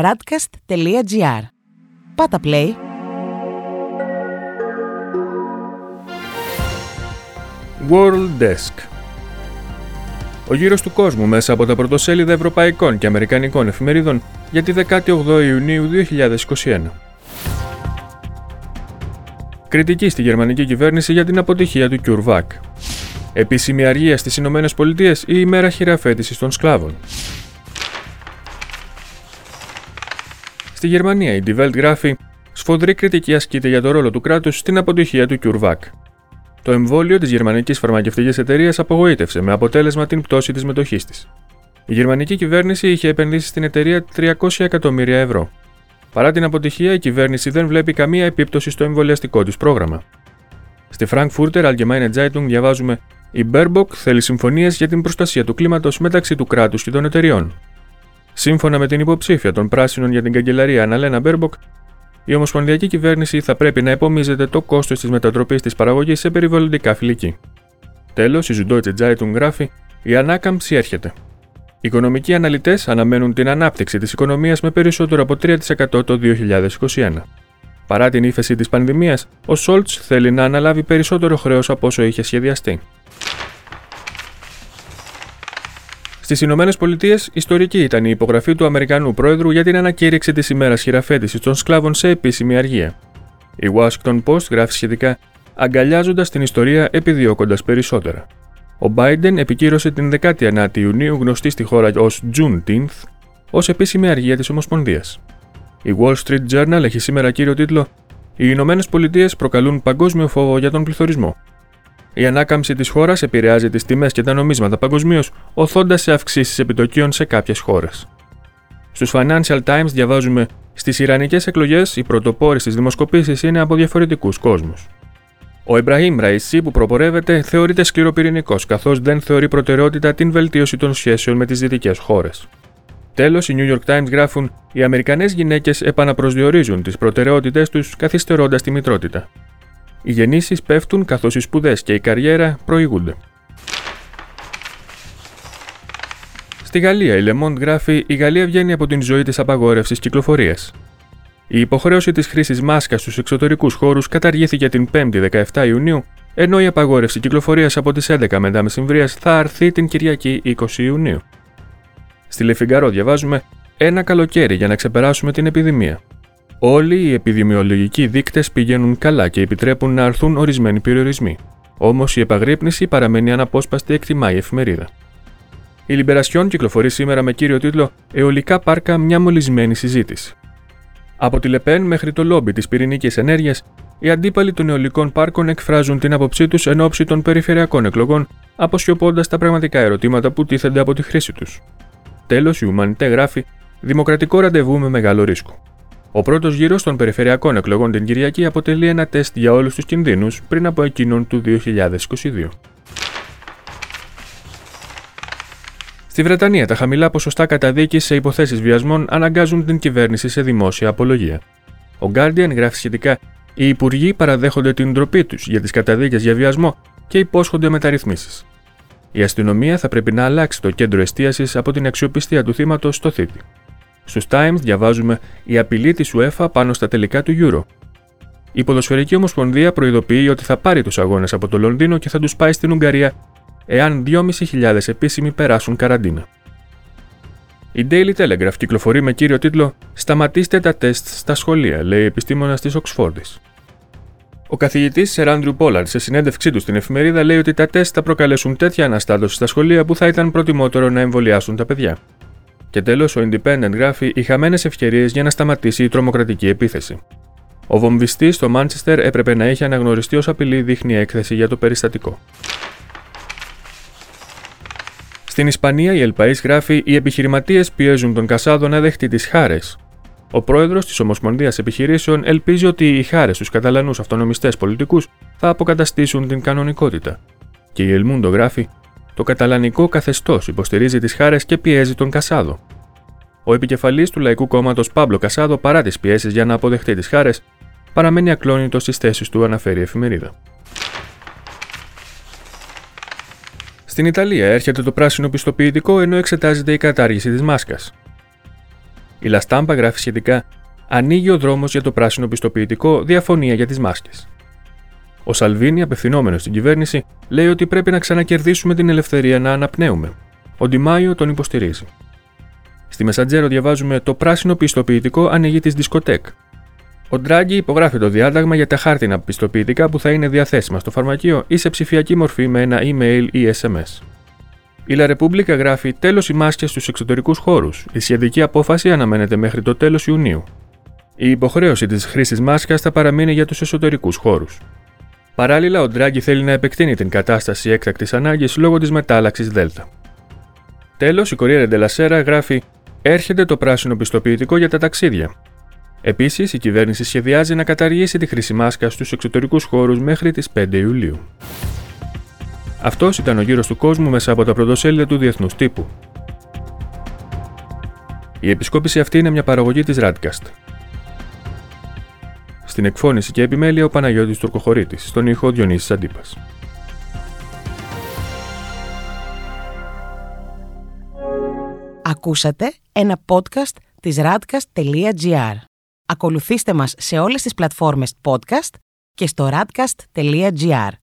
radcast.gr. Πάτα play. World Desk Ο γύρος του κόσμου μέσα από τα πρωτοσέλιδα ευρωπαϊκών και αμερικανικών εφημερίδων για τη 18η Ιουνίου 2021. Κριτική στη γερμανική κυβέρνηση για την αποτυχία του Κιουρβάκ. Επίσημη αργία στις Ηνωμένες Πολιτείες ή ημέρα χειραφέτησης των σκλάβων. Στη Γερμανία, η Die Welt γράφει Σφοδρή κριτική ασκείται για το ρόλο του κράτους στην αποτυχία του Κιουρβάκ. Το εμβόλιο της γερμανικής φαρμακευτικής εταιρείας απογοήτευσε με αποτέλεσμα την πτώση της μετοχής της. Η γερμανική κυβέρνηση είχε επενδύσει στην εταιρεία 300 εκατομμύρια ευρώ. Παρά την αποτυχία, η κυβέρνηση δεν βλέπει καμία επίπτωση στο εμβολιαστικό της πρόγραμμα. Στη Frankfurter Allgemeine Zeitung διαβάζουμε η Baerbock θέλει συμφωνίες για την προστασία του κλίματος μεταξύ του κράτους και των εταιριών. Σύμφωνα με την υποψήφια των Πράσινων για την καγκελαρία Αναλένα Μπέρμποκ, η Ομοσπονδιακή Κυβέρνηση θα πρέπει να επομίζεται το κόστος της μετατροπής της παραγωγής σε περιβαλλοντικά φιλική. Τέλος, η Süddeutsche Zeitung γράφει: Η ανάκαμψη έρχεται. Οι οικονομικοί αναλυτές αναμένουν την ανάπτυξη της οικονομίας με περισσότερο από 3% το 2021. Παρά την ύφεση της πανδημίας, ο Σολτς θέλει να αναλάβει περισσότερο χρέος από όσο είχε σχεδιαστεί. Στις Ηνωμένες Πολιτείες, ιστορική ήταν η υπογραφή του Αμερικανού Πρόεδρου για την ανακήρυξη της ημέρας χειραφέτησης των σκλάβων σε επίσημη αργία. Η Washington Post γράφει σχετικά αγκαλιάζοντας την ιστορία επιδιώκοντας περισσότερα. Ο Biden επικύρωσε την 19η Ιουνίου γνωστή στη χώρα ως Juneteenth ως επίσημη αργία της Ομοσπονδίας. Η Wall Street Journal έχει σήμερα κύριο τίτλο Οι Ηνωμένες Πολιτείες προκαλούν παγκόσμιο φόβο για τον πληθωρισμό. Η ανάκαμψη της χώρας επηρεάζει τις τιμές και τα νομίσματα παγκοσμίως, οθώντας σε αυξήσεις επιτοκίων σε κάποιες χώρες. Στους Financial Times διαβάζουμε Στις Ιρανικές εκλογές, οι πρωτοπόροι στις δημοσκοπήσεις είναι από διαφορετικούς κόσμους. Ο Ιμπραήμ Ραϊσί, που προπορεύεται, θεωρείται σκληροπυρηνικός, καθώς δεν θεωρεί προτεραιότητα την βελτίωση των σχέσεων με τις δυτικές χώρες. Τέλος, οι New York Times γράφουν: Οι Αμερικανές γυναίκες επαναπροσδιορίζουν τις προτεραιότητές τους, καθυστερώντας τη μητρότητα. Οι γεννήσεις πέφτουν καθώς οι σπουδές και η καριέρα προηγούνται. Στη Γαλλία, η Le Monde γράφει: Η Γαλλία βγαίνει από την ζωή της απαγόρευσης κυκλοφορίας. Η υποχρέωση της χρήσης μάσκας στους εξωτερικούς χώρους καταργήθηκε την 5η 17 Ιουνίου, ενώ η απαγόρευση κυκλοφορίας από τις 11 μετά μεσημβρίας θα αρθεί την Κυριακή 20 Ιουνίου. Στη Λεφιγκαρό διαβάζουμε: Ένα καλοκαίρι για να ξεπεράσουμε την επιδημία. Όλοι οι επιδημιολογικοί δείκτες πηγαίνουν καλά και επιτρέπουν να αρθούν ορισμένοι περιορισμοί. Όμως η επαγρύπνηση παραμένει αναπόσπαστη, εκτιμά η εφημερίδα. Η Λιμπερασιόν κυκλοφορεί σήμερα με κύριο τίτλο Εολικά πάρκα μια μολυσμένη συζήτηση. Από τη Λεπέν μέχρι το λόμπι της πυρηνικής ενέργειας, οι αντίπαλοι των αιωλικών πάρκων εκφράζουν την άποψή τους εν ώψη των περιφερειακών εκλογών, αποσιωπώντας τα πραγματικά ερωτήματα που τίθενται από τη χρήση τους. Τέλος, η Ουμανιτέ γράφει Δημοκρατικό ραντεβού με μεγάλο ρίσκο. Ο πρώτος γύρος των περιφερειακών εκλογών την Κυριακή αποτελεί ένα τεστ για όλους τους κινδύνους πριν από εκείνον του 2022. Στη Βρετανία, τα χαμηλά ποσοστά καταδίκης σε υποθέσεις βιασμών αναγκάζουν την κυβέρνηση σε δημόσια απολογία. Ο Guardian γράφει σχετικά: Οι υπουργοί παραδέχονται την ντροπή τους για τις καταδίκες για βιασμό και υπόσχονται μεταρρυθμίσεις. Η αστυνομία θα πρέπει να αλλάξει το κέντρο εστίασης από την αξιοπιστία του θύματος στο θήτη. Στους Times διαβάζουμε η απειλή της UEFA πάνω στα τελικά του Euro. Η Ποδοσφαιρική Ομοσπονδία προειδοποιεί ότι θα πάρει τους αγώνες από το Λονδίνο και θα τους πάει στην Ουγγαρία εάν 2.500 επίσημοι περάσουν καραντίνα. Η Daily Telegraph κυκλοφορεί με κύριο τίτλο Σταματήστε τα τεστ στα σχολεία, λέει επιστήμονα της Οξφόρδη. Ο καθηγητής Σεράντριου Πόλαρ, σε συνέντευξή του στην εφημερίδα, λέει ότι τα τεστ θα προκαλέσουν τέτοια αναστάτωση στα σχολεία που θα ήταν προτιμότερο να εμβολιάσουν τα παιδιά. Και τέλος, ο Independent γράφει οι χαμένες ευκαιρίες για να σταματήσει η τρομοκρατική επίθεση. Ο βομβιστής στο Μάντσεστερ έπρεπε να έχει αναγνωριστεί ως απειλή, δείχνει έκθεση για το περιστατικό. Στην Ισπανία, η Ελπαή γράφει: Οι επιχειρηματίες πιέζουν τον Κασάδο να δεχτεί τις χάρες. Ο πρόεδρος της Ομοσπονδίας Επιχειρήσεων ελπίζει ότι οι χάρες στου Καταλανού αυτονομιστές πολιτικούς θα αποκαταστήσουν την κανονικότητα. Και η Ελμούντο γράφει: το καταλανικό καθεστώς υποστηρίζει τις χάρες και πιέζει τον Κασάδο. Ο επικεφαλής του Λαϊκού Κόμματος Πάμπλο Κασάδο, παρά τις πιέσεις για να αποδεχτεί τις χάρες, παραμένει ακλόνητο στις θέσεις του, αναφέρει η εφημερίδα. Στην Ιταλία έρχεται το πράσινο πιστοποιητικό ενώ εξετάζεται η κατάργηση της μάσκας. Η Λαστάμπα γράφει σχετικά Ανοίγει ο δρόμος για το πράσινο πιστοποιητικό διαφωνία για τις μάσκες. Ο Σαλβίνη, απευθυνόμενος στην κυβέρνηση, λέει ότι πρέπει να ξανακερδίσουμε την ελευθερία να αναπνέουμε. Ο Ντιμάιο τον υποστηρίζει. Στη Μεσαντζέρο διαβάζουμε το πράσινο πιστοποιητικό ανοίγει τη δισκοτέκ. Ο Ντράγκη υπογράφει το διάταγμα για τα χάρτινα πιστοποιητικά που θα είναι διαθέσιμα στο φαρμακείο ή σε ψηφιακή μορφή με ένα email ή SMS. Η La Repubblica γράφει τέλος οι μάσκε στους εξωτερικούς χώρους. Η σχετική απόφαση αναμένεται μέχρι το τέλος Ιουνίου. Η υποχρέωση της χρήσης μάσκας θα παραμείνει για τους εσωτερικούς χώρους. Παράλληλα, ο Ντράγκη θέλει να επεκτείνει την κατάσταση έκτακτης ανάγκης λόγω της μετάλλαξης Δέλτα. Τέλος, η Κορία Ντελασέρα γράφει: Έρχεται το πράσινο πιστοποιητικό για τα ταξίδια. Επίσης, η κυβέρνηση σχεδιάζει να καταργήσει τη χρήση μάσκας στους εξωτερικούς χώρους μέχρι τις 5 Ιουλίου. Αυτός ήταν ο γύρος του κόσμου μέσα από τα πρωτοσέλιδα του Διεθνούς Τύπου. Η επισκόπηση αυτή είναι μια παραγωγή της Radcast. Στην εκφώνηση και επιμέλεια ο Παναγιώτης Τουρκοχωρήτης, στον ήχο Διονύσης Αντίπας. Ακούσατε ένα podcast της radcast.gr. Ακολουθήστε μας σε όλες τις πλατφόρμες podcast και στο radcast.gr.